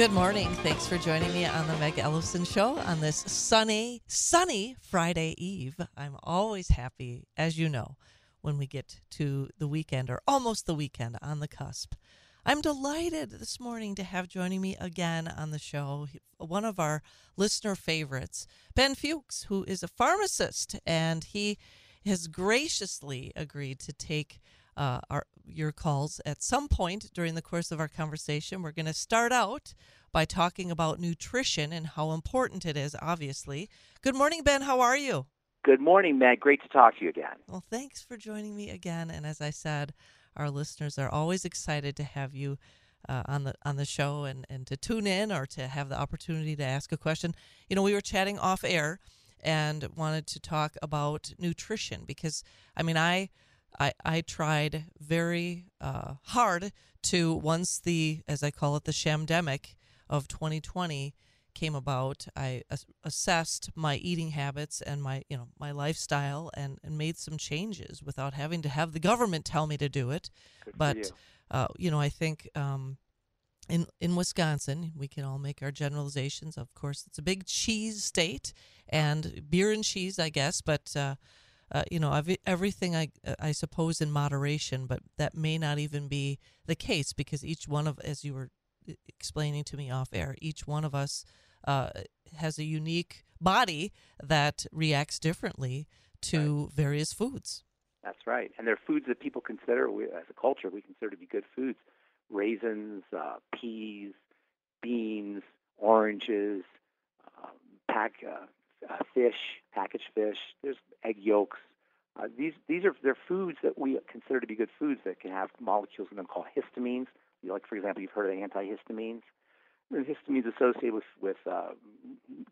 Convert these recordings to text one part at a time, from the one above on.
Good morning. Thanks for joining me on the Meg Ellefson Show on this sunny, sunny Friday Eve. I'm always happy, as you know, when we get to the weekend or almost the weekend on the cusp. I'm delighted this morning to have joining me again on the show one of our listener favorites, Ben Fuchs, who is a pharmacist, and he has graciously agreed to take uh, our your calls at some point during the course of our conversation. We're going to start out by talking about nutrition and how important it is, obviously. Good morning, Ben. How are you? Good morning, Meg. Great to talk to you again. Well, thanks for joining me again. And as I said, our listeners are always excited to have you uh, on the on the show and, and to tune in or to have the opportunity to ask a question. You know, we were chatting off air and wanted to talk about nutrition because I mean I I, I tried very uh, hard to once the as I call it the shamdemic of 2020 came about I assessed my eating habits and my you know my lifestyle and, and made some changes without having to have the government tell me to do it Good but you. Uh, you know I think um, in in Wisconsin we can all make our generalizations of course it's a big cheese state and beer and cheese I guess but uh, uh, you know, everything I I suppose in moderation, but that may not even be the case because each one of, as you were explaining to me off air, each one of us uh, has a unique body that reacts differently to right. various foods. That's right, and there are foods that people consider, we, as a culture, we consider to be good foods: raisins, uh, peas, beans, oranges, um, pack, uh, uh, fish, packaged fish. There's egg yolks. Uh, these these are they're foods that we consider to be good foods that can have molecules in them called histamines. You like, for example, you've heard of antihistamines. Histamines associated with with uh,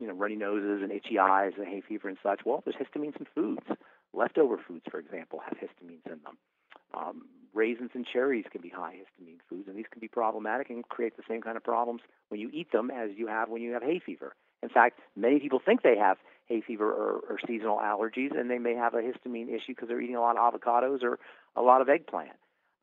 you know runny noses and itchy eyes and hay fever and such. Well, there's histamines in foods. Leftover foods, for example, have histamines in them. Um, raisins and cherries can be high histamine foods, and these can be problematic and create the same kind of problems when you eat them as you have when you have hay fever. In fact, many people think they have hay fever or, or seasonal allergies, and they may have a histamine issue because they're eating a lot of avocados or a lot of eggplant.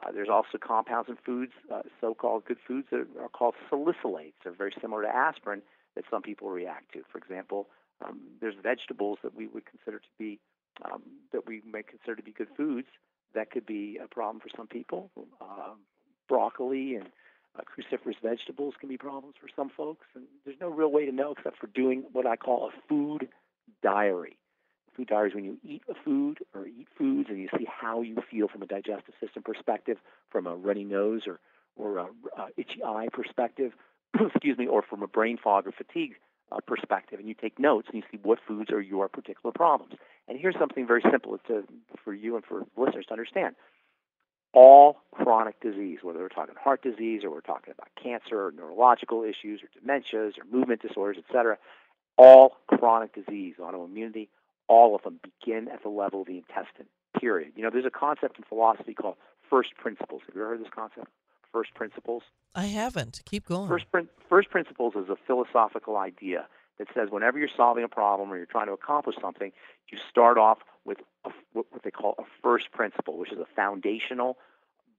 Uh, there's also compounds in foods, uh, so-called good foods, that are called salicylates. They're very similar to aspirin that some people react to. For example, um, there's vegetables that we would consider to be um, that we may consider to be good foods that could be a problem for some people. Uh, broccoli and uh, cruciferous vegetables can be problems for some folks, and there's no real way to know except for doing what I call a food diary. Food diary is when you eat a food or eat foods and you see how you feel from a digestive system perspective, from a runny nose or or a, uh, itchy eye perspective, excuse me, or from a brain fog or fatigue uh, perspective, and you take notes and you see what foods are your particular problems. And here's something very simple to, for you and for listeners to understand all chronic disease, whether we're talking heart disease or we're talking about cancer or neurological issues or dementias or movement disorders, etc., all chronic disease, autoimmunity, all of them begin at the level of the intestine, period. You know, there's a concept in philosophy called first principles. Have you ever heard this concept? First principles? I haven't. Keep going. First, first principles is a philosophical idea that says whenever you're solving a problem or you're trying to accomplish something, you start off with a, what they call a first principle, which is a foundational,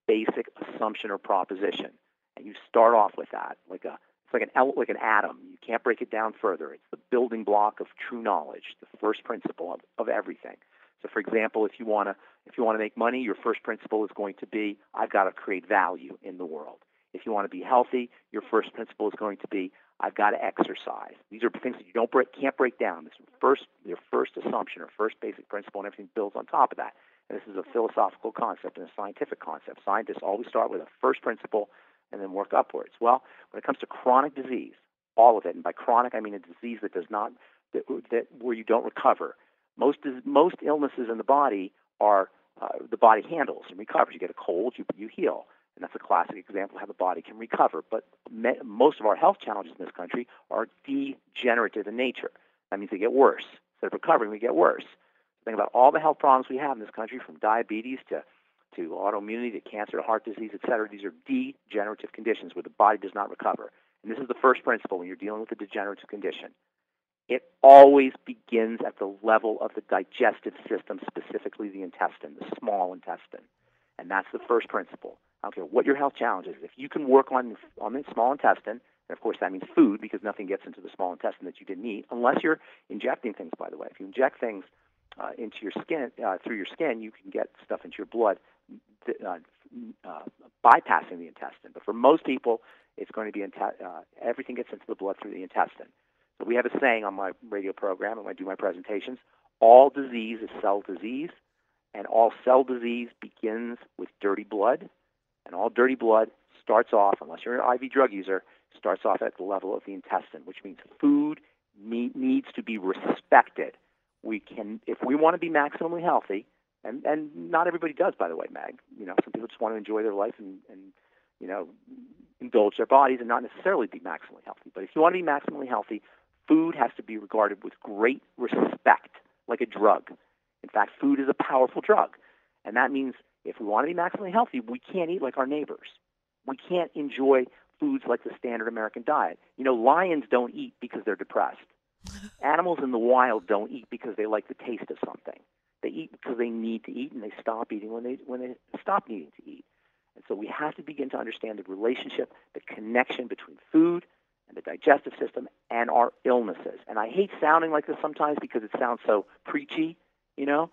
basic assumption or proposition, and you start off with that, like a it's like an like an atom. You can't break it down further. It's the building block of true knowledge, the first principle of, of everything. So, for example, if you want to if you want to make money, your first principle is going to be I've got to create value in the world. If you want to be healthy, your first principle is going to be I've got to exercise. These are things that you don't break, can't break down. This first, your first assumption or first basic principle, and everything builds on top of that. And this is a philosophical concept and a scientific concept. Scientists always start with a first principle and then work upwards. Well, when it comes to chronic disease, all of it, and by chronic I mean a disease that does not that, that where you don't recover. Most most illnesses in the body are uh, the body handles and recovers. You get a cold, you you heal and that's a classic example of how the body can recover. But me- most of our health challenges in this country are degenerative in nature. That means they get worse. Instead of recovering, we get worse. Think about all the health problems we have in this country, from diabetes to to autoimmunity to cancer to heart disease, et cetera. These are degenerative conditions where the body does not recover. And this is the first principle when you're dealing with a degenerative condition. It always begins at the level of the digestive system, specifically the intestine, the small intestine. And that's the first principle. Don't care what your health challenge is. If you can work on on the small intestine, And of course, that means food because nothing gets into the small intestine that you didn't eat, unless you're injecting things. By the way, if you inject things uh, into your skin uh, through your skin, you can get stuff into your blood, uh, uh, bypassing the intestine. But for most people, it's going to be inte- uh, everything gets into the blood through the intestine. So we have a saying on my radio program, and when I do my presentations: all disease is cell disease, and all cell disease begins with dirty blood, and all dirty blood starts off, unless you're an IV drug user, starts off at the level of the intestine, which means food need, needs to be respected. We can, if we want to be maximally healthy, and and not everybody does, by the way, Mag. You know, some people just want to enjoy their life and and you know indulge their bodies and not necessarily be maximally healthy. But if you want to be maximally healthy, food has to be regarded with great respect, like a drug. In fact, food is a powerful drug, and that means if we want to be maximally healthy, we can't eat like our neighbors. We can't enjoy foods like the standard American diet. You know, lions don't eat because they're depressed. Animals in the wild don't eat because they like the taste of something. They eat because they need to eat, and they stop eating when they when they stop needing to eat. And so we have to begin to understand the relationship, the connection between food and the digestive system and our illnesses. And I hate sounding like this sometimes because it sounds so preachy, you know.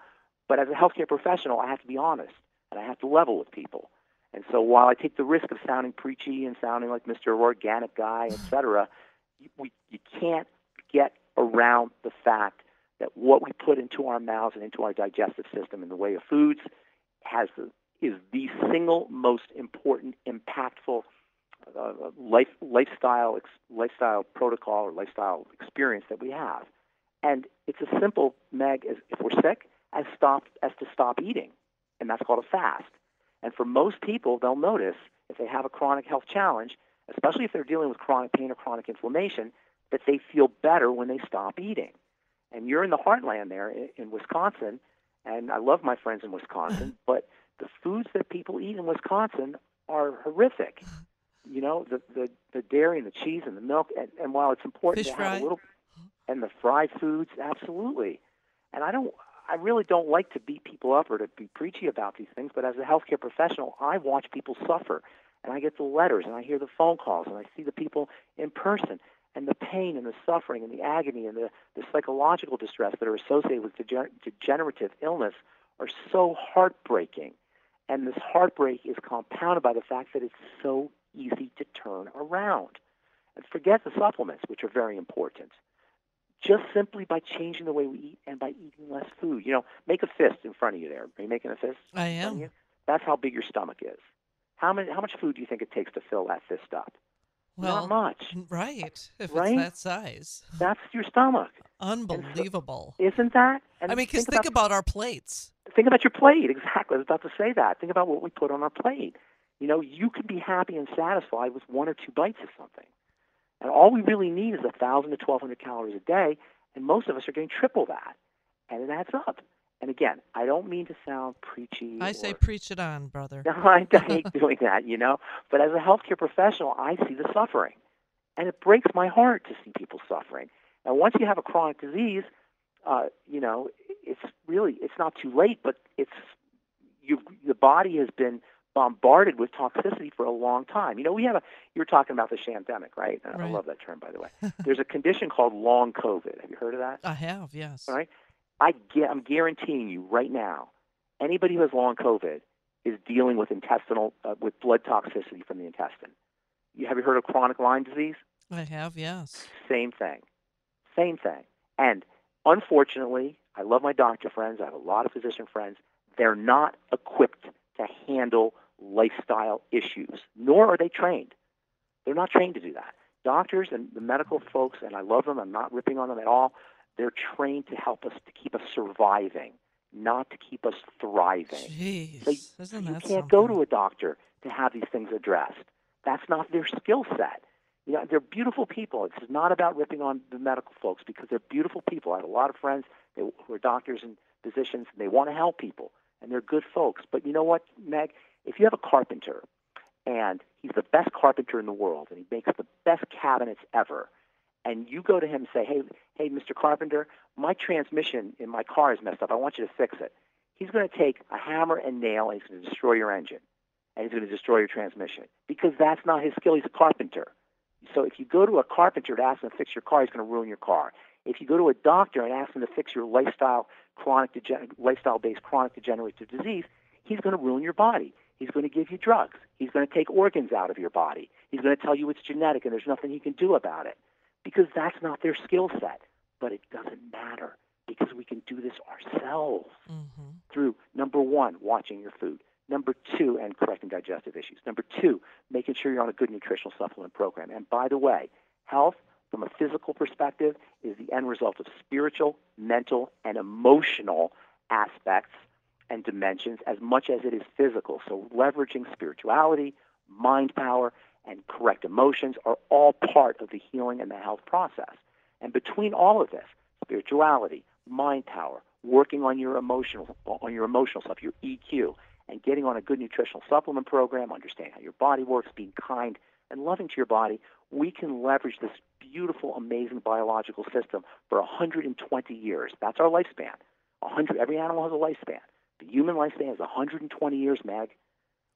But as a healthcare professional, I have to be honest and I have to level with people. And so while I take the risk of sounding preachy and sounding like Mr. Organic Guy, et cetera, we, you can't get around the fact that what we put into our mouths and into our digestive system in the way of foods has the, is the single most important, impactful uh, life, lifestyle lifestyle protocol or lifestyle experience that we have. And it's as simple, Meg, as if we're sick, as stop as to stop eating, and that's called a fast. And for most people, they'll notice if they have a chronic health challenge, especially if they're dealing with chronic pain or chronic inflammation, that they feel better when they stop eating. And you're in the heartland there in, in Wisconsin, and I love my friends in Wisconsin, but the foods that people eat in Wisconsin are horrific. You know, the the, the dairy and the cheese and the milk, and, and while it's important Fish to have a little, and the fried foods, absolutely. And I don't, I really don't like to beat people up or to be preachy about these things, but as a healthcare professional, I watch people suffer, and I get the letters, and I hear the phone calls, and I see the people in person, and the pain and the suffering and the agony and the, the psychological distress that are associated with degener- degenerative illness are so heartbreaking. And this heartbreak is compounded by the fact that it's so easy to turn around. And forget the supplements, which are very important. Just simply by changing the way we eat and by eating less food. You know, make a fist in front of you there. Are you making a fist? I in front of am. That's how big your stomach is. How many? How much food do you think it takes to fill that fist up? Well, Not much. right. If Right? it's that size. That's your stomach, Unbelievable. isn't that? And I mean, because think about our plates. think about your plate. Exactly. I was about to say that. Think about what we put on our plate. You know, you can be happy and satisfied with one or two bites of something. And all we really need is a thousand to twelve hundred calories a day, and most of us are getting triple that. And it adds up. And again, I don't mean to sound preachy. I say preach it on, brother. no, I hate doing that, you know. But as a healthcare professional, I see the suffering, and it breaks my heart to see people suffering. And once you have a chronic disease, uh, you know, it's really it's not too late, but it's you. The body has been bombarded with toxicity for a long time. You know, we have a. You were talking about the shamdemic, right? I- I love that term, by the way. There's a condition called long COVID. Have you heard of that? I have, yes. All right. I get, I'm guaranteeing you right now, anybody who has long COVID is dealing with intestinal, uh, with blood toxicity from the intestine. You have you heard of chronic Lyme disease? I have, yes. Same thing, same thing. And unfortunately, I love my doctor friends. I have a lot of physician friends. They're not equipped to handle lifestyle issues, nor are they trained. They're not trained to do that. Doctors and the medical folks, and I love them. I'm not ripping on them at all. They're trained to help us to keep us surviving, not to keep us thriving. Jeez. So you that can't go to a doctor to have these things addressed. That's not their skill set. You know, they're beautiful people. It's not about ripping on the medical folks because they're beautiful people. I have a lot of friends they, who are doctors and physicians, and they want to help people, and they're good folks. But you know what, Meg? If you have a carpenter, and he's the best carpenter in the world, and he makes the best cabinets ever, and you go to him and say, "Hey, hey, Mr. Carpenter, my transmission in my car is messed up. I want you to fix it." He's going to take a hammer and nail, and he's going to destroy your engine, and he's going to destroy your transmission because that's not his skill. He's a carpenter. So if you go to a carpenter to ask him to fix your car, he's going to ruin your car. If you go to a doctor and ask him to fix your lifestyle chronic degen- lifestyle-based chronic degenerative disease, he's going to ruin your body. He's going to give you drugs. He's going to take organs out of your body. He's going to tell you it's genetic and there's nothing he can do about it because that's not their skill set. But it doesn't matter because we can do this ourselves Mm-hmm. through number one, watching your food. Number two, and correcting digestive issues. Number two, making sure you're on a good nutritional supplement program. And by the way, health from a physical perspective is the end result of spiritual, mental, and emotional aspects and dimensions as much as it is physical. So leveraging spirituality, mind power, and correct emotions are all part of the healing and the health process. And between all of this, spirituality, mind power, working on your emotional on your emotional stuff, your EQ, and getting on a good nutritional supplement program, understanding how your body works, being kind and loving to your body, we can leverage this beautiful, amazing biological system for 120 years. That's our lifespan. 100. Every animal has a lifespan. The human lifespan is 120 years, Meg.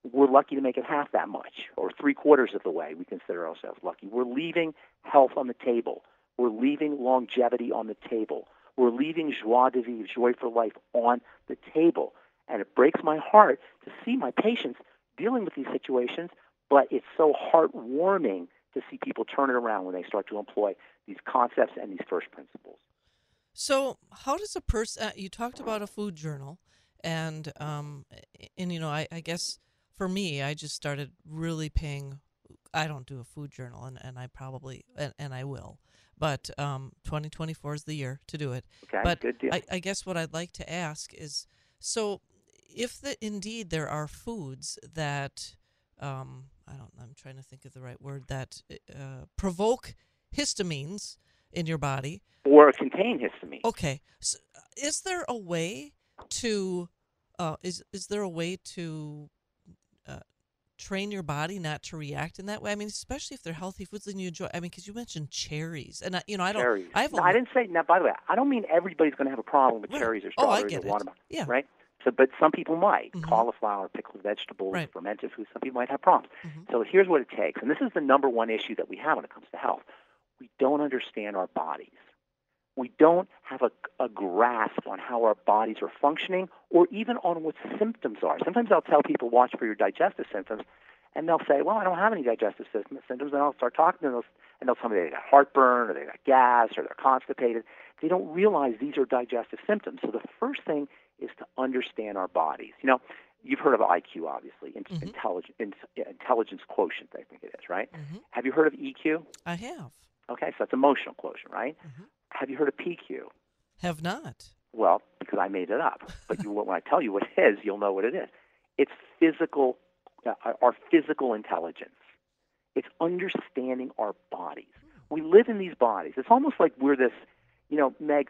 We're lucky to make it half that much, or three quarters of the way. We consider ourselves lucky. We're leaving health on the table. We're leaving longevity on the table. We're leaving joie de vivre, joy for life, on the table. And it breaks my heart to see my patients dealing with these situations, but it's so heartwarming to see people turn it around when they start to employ these concepts and these first principles. So, how does a person? Uh, you talked about a food journal, and um, and you know, I, I guess for me, I just started really paying. I don't do a food journal, and, and I probably and, and I will, but um, 2024 is the year to do it. Okay, but good deal. I, I guess what I'd like to ask is, so if the indeed there are foods that um, I don't, I'm trying to think of the right word that uh, provoke histamines in your body. or contain histamine. Okay, so is there a way to uh, is is there a way to uh, train your body not to react in that way? I mean, especially if they're healthy foods and you enjoy. I mean, because you mentioned cherries, and I, you know, I don't. cherries. I No, I didn't say. Now, by the way, I don't mean everybody's going to have a problem with Right. cherries or Oh, I strawberries get or watermelon, Yeah. right? So, but some people might. Mhm. Cauliflower, pickled vegetables, Right. fermented foods. Some people might have problems. Mhm. So here's what it takes, and this is the number one issue that we have when it comes to health. We don't understand our bodies. We don't have a, a grasp on how our bodies are functioning or even on what symptoms are. Sometimes I'll tell people, watch for your digestive symptoms, and they'll say, well, I don't have any digestive system symptoms. And I'll start talking to them, and they'll tell me they got heartburn or they got gas or they're constipated. They don't realize these are digestive symptoms. So the first thing is to understand our bodies. You know, you've heard of IQ, obviously, Mhm. intelligence, in, intelligence quotient, I think it is, right? Mhm. Have you heard of EQ? I have Okay, so that's emotional quotient, right? Mhm. Have you heard of PQ? have not. Well, because I made it up. But you, when I tell you what it is, you'll know what it is. It's physical, uh, our physical intelligence. It's understanding our bodies. We live in these bodies. It's almost like we're this, you know, Meg.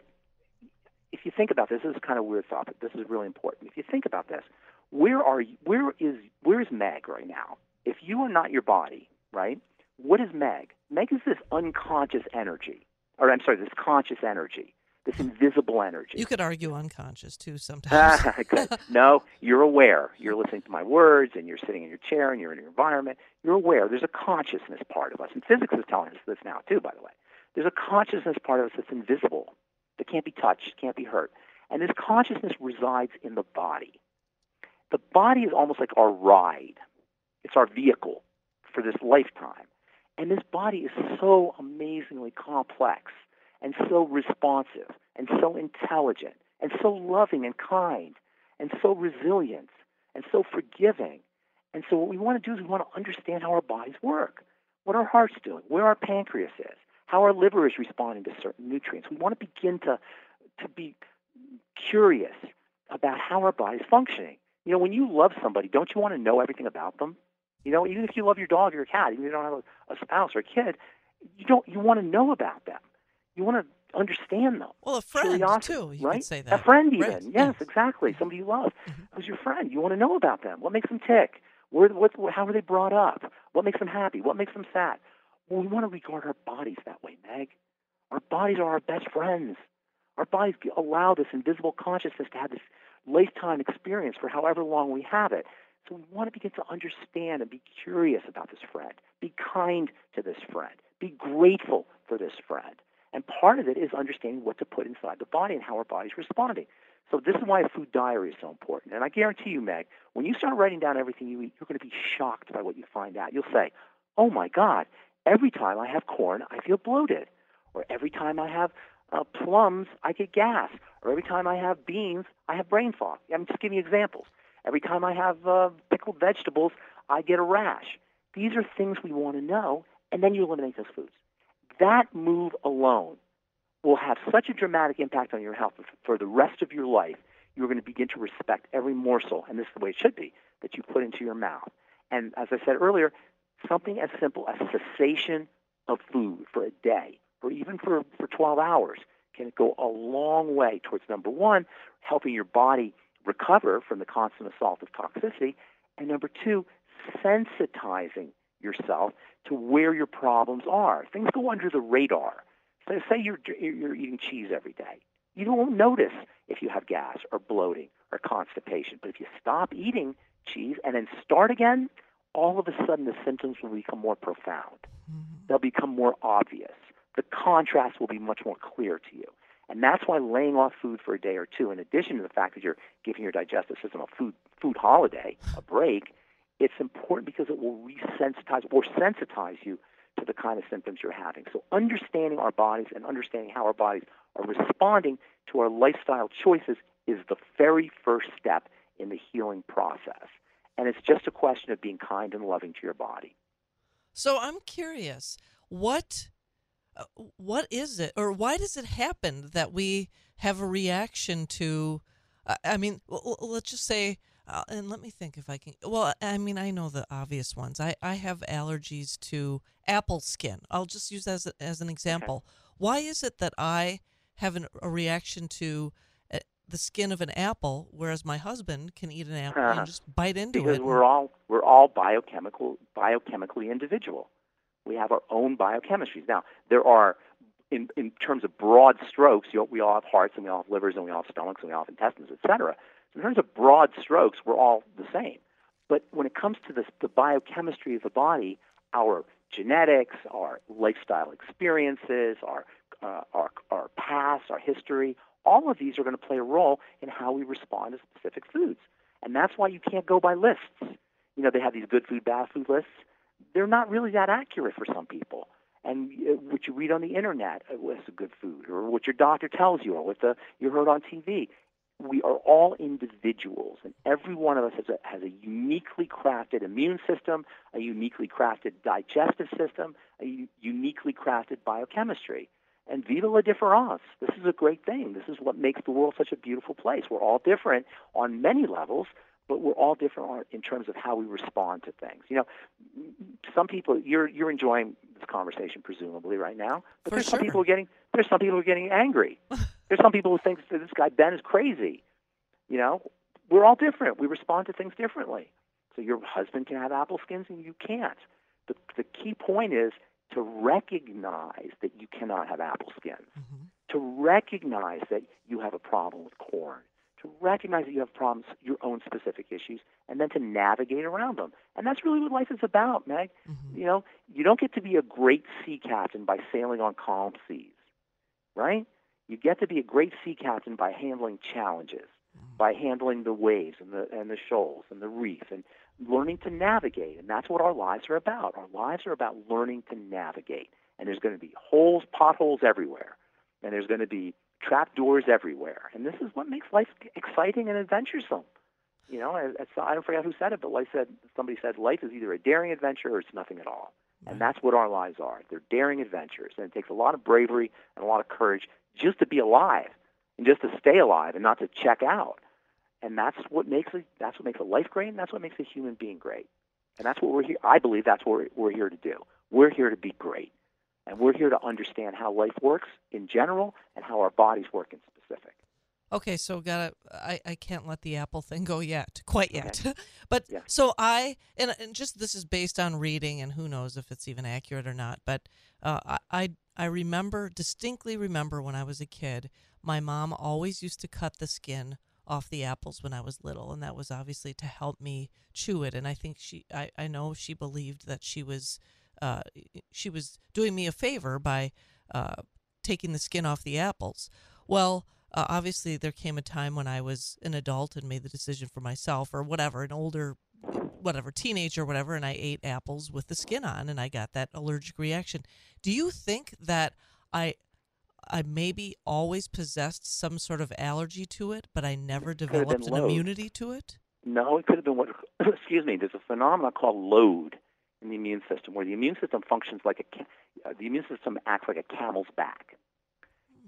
If you think about this, this is kind of a weird thought, but this is really important. If you think about this, where are you? Where is where is Meg right now? If you are not your body, right? What is Meg? Meg is this unconscious energy, or I'm sorry, this conscious energy, this invisible energy. You could argue unconscious too sometimes. Ah, no, you're aware. You're listening to my words, and you're sitting in your chair, and you're in your environment. You're aware. There's a consciousness part of us, and physics is telling us this now too. By the way, there's a consciousness part of us that's invisible, that can't be touched, can't be hurt, and this consciousness resides in the body. The body is almost like our ride. It's our vehicle for this lifetime, and this body is so amazingly complex and so responsive and so intelligent and so loving and kind and so resilient and so forgiving. And so what we want to do is we want to understand how our bodies work, what our heart's doing, where our pancreas is, how our liver is responding to certain nutrients. We want to begin to to be curious about how our body's functioning. You know, when you love somebody, don't you want to know everything about them? You know, even if you love your dog or your cat, even if you don't have a, a spouse or a kid, you don't you want to know about them. You want to understand them. well, a friend too. You right? could say that. A friend, even. Right, Yes, yeah. exactly. Somebody you love. Mhm. Who's your friend? You want to know about them. What makes them tick? Where, what, how were they brought up? What makes them happy? What makes them sad? Well, we want to regard our bodies that way, Meg. Our bodies are our best friends. Our bodies allow this invisible consciousness to have this lifetime experience for however long we have it. So we want to begin to understand and be curious about this friend. Be kind to this friend. Be grateful for this friend. And part of it is understanding what to put inside the body and how our body's responding. So this is why a food diary is so important. And I guarantee you, Meg, when you start writing down everything you eat, you're going to be shocked by what you find out. You'll say, "Oh my God! Every time I have corn, I feel bloated," or every time I have uh, plums, I get gas, or every time I have beans, I have brain fog. I'm just giving you examples. Every time I have uh, pickled vegetables, I get a rash. These are things we want to know, and then you eliminate those foods. That move alone will have such a dramatic impact on your health for the rest of your life. You're going to begin to respect every morsel, and this is the way it should be, that you put into your mouth. And as I said earlier, something as simple as cessation of food for a day or even for, for 12 hours can go a long way towards number one, helping your body recover from the constant assault of toxicity, and number two, sensitizing yourself to where your problems are. Things go under the radar. So say you're, you're eating cheese every day. You won't notice if you have gas or bloating or constipation. But if you stop eating cheese and then start again, all of a sudden the symptoms will become more profound. Mm-hmm. They'll become more obvious. The contrast will be much more clear to you. And that's why laying off food for a day or two, in addition to the fact that you're giving your digestive system a food food holiday, a break, it's important because it will resensitize or sensitize you to the kind of symptoms you're having. So understanding our bodies and understanding how our bodies are responding to our lifestyle choices is the very first step in the healing process. And it's just a question of being kind and loving to your body. So I'm curious, what what is it or why does it happen that we have a reaction to I mean, let's just say uh, and let me think if I can. Well, I mean, I know the obvious ones. I, I have allergies to apple skin. I'll just use that as, a, as an example. Okay. Why is it that I have an, a reaction to uh, the skin of an apple, whereas my husband can eat an apple uh, and just bite into because it? Because we're all we're all biochemical biochemically individual. We have our own biochemistries. Now there are in, in terms of broad strokes, you know, we all have hearts and we all have livers and we all have stomachs and we all have intestines, etc. In terms of broad strokes, we're all the same. But when it comes to the, the biochemistry of the body, our genetics, our lifestyle experiences, our, uh, our, our past, our history, all of these are going to play a role in how we respond to specific foods. And that's why you can't go by lists. You know, they have these good food, bad food lists. They're not really that accurate for some people. And uh, what you read on the internet was a good food, or what your doctor tells you, or what the, you heard on TV, we are all individuals, and every one of us has a, has a uniquely crafted immune system, a uniquely crafted digestive system, a uniquely crafted biochemistry. And viva la difference. This is a great thing. This is what makes the world such a beautiful place. We're all different on many levels, but we're all different in terms of how we respond to things. You know, some people you're you're enjoying this conversation presumably right now, but For there's sure. some people who are getting there's some people who are getting angry. There's some people who think that this guy Ben is crazy. You know, we're all different. We respond to things differently. So your husband can have apple skins and you can't. The the key point is to recognize that you cannot have apple skins. Mm-hmm. To recognize that you have a problem with corn. To recognize that you have problems, your own specific issues, and then to navigate around them. And that's really what life is about, Meg. Mm-hmm. You know, you don't get to be a great sea captain by sailing on calm seas, right? You get to be a great sea captain by handling challenges, by handling the waves and the and the shoals and the reef and learning to navigate. And that's what our lives are about. Our lives are about learning to navigate. And there's going to be holes, potholes everywhere. And there's going to be trap doors everywhere. And this is what makes life exciting and adventuresome. You know, it's, I don't forget who said it, but life said somebody said life is either a daring adventure or it's nothing at all. And that's what our lives are. They're daring adventures, and it takes a lot of bravery and a lot of courage just to be alive and just to stay alive and not to check out. And that's what makes a, that's what makes a life great, and that's what makes a human being great. And that's what we're here. I believe that's what we're, we're here to do. We're here to be great, and we're here to understand how life works in general and how our bodies work in specific. Okay, so gotta I, I can't let the Apple thing go yet, quite yet. Okay. but yeah. so I and and just this is based on reading, and who knows if it's even accurate or not. But uh, I, I I remember distinctly remember when I was a kid, my mom always used to cut the skin off the apples when I was little, and that was obviously to help me chew it. And I think she I I know she believed that she was uh, she was doing me a favor by uh, taking the skin off the apples. Well, uh, obviously, there came a time when I was an adult and made the decision for myself, or whatever, an older, whatever, teenager, whatever, and I ate apples with the skin on, and I got that allergic reaction. Do you think that I I maybe always possessed some sort of allergy to it, but I never developed an immunity to it? No, it could have been what. excuse me. There's a phenomenon called load in the immune system, where the immune system functions like a. Uh, the immune system acts like a camel's back,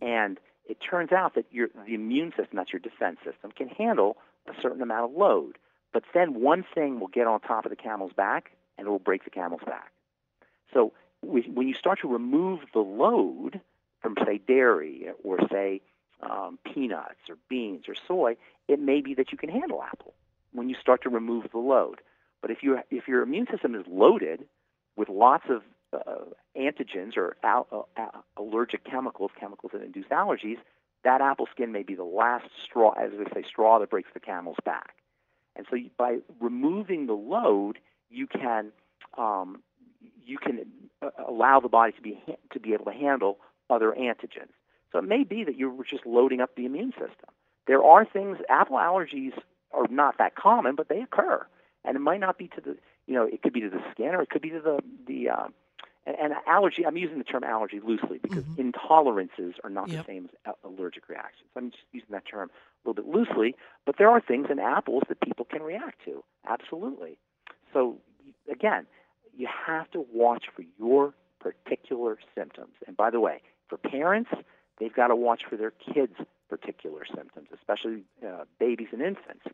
and it turns out that your the immune system, that's your defense system, can handle a certain amount of load. But then one thing will get on top of the camel's back, and it will break the camel's back. So when you start to remove the load, from, say, dairy or, say, um, peanuts or beans or soy, it may be that you can handle apple when you start to remove the load. But if, you, if your immune system is loaded with lots of uh, antigens or al- uh, allergic chemicals, chemicals that induce allergies, that apple skin may be the last straw, as they say, straw that breaks the camel's back. And so, you, by removing the load, you can um, you can uh, allow the body to be to be able to handle other antigens. So it may be that you're just loading up the immune system. There are things, apple allergies are not that common, but they occur. And it might not be to the, you know, it could be to the skin or it could be to the, the, uh, and, and allergy, I'm using the term allergy loosely because mm-hmm. intolerances are not yep. the same as allergic reactions. I'm just using that term a little bit loosely, but there are things in apples that people can react to. Absolutely. So, again, you have to watch for your particular symptoms. And by the way, for parents, they've got to watch for their kids' particular symptoms, especially uh, babies and infants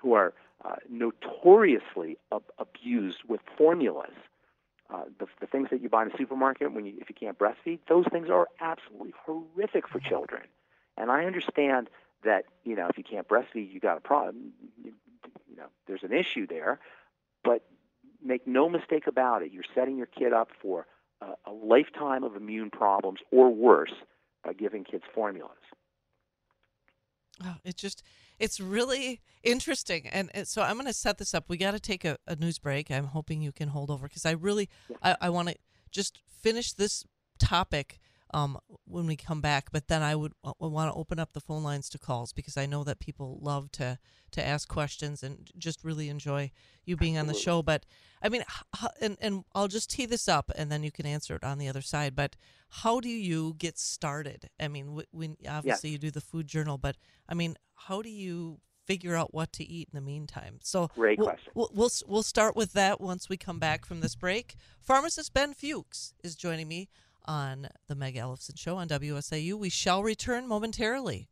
who are uh, notoriously ab- abused with formulas. Uh, the, the things that you buy in the supermarket when you, if you can't breastfeed, those things are absolutely horrific for children. And I understand that you know if you can't breastfeed, you got a problem. You, you know, there's an issue there, but make no mistake about it. You're setting your kid up for a, a lifetime of immune problems or worse by giving kids formulas. Oh, it just it's really interesting and, and so i'm going to set this up we got to take a, a, news break i'm hoping you can hold over because i really yeah. i, I want to just finish this topic um, when we come back. But then I would uh, want to open up the phone lines to calls because I know that people love to to ask questions and just really enjoy you being Absolutely. on the show. But I mean, and and I'll just tee this up and then you can answer it on the other side. But how do you get started? I mean, when obviously you do the food journal, but I mean, how do you figure out what to eat in the meantime. So great we'll, question. We'll, we'll, we'll start with that once we come back from this break. Pharmacist Ben Fuchs is joining me on the Meg Ellefson Show on WSAU. We shall return momentarily.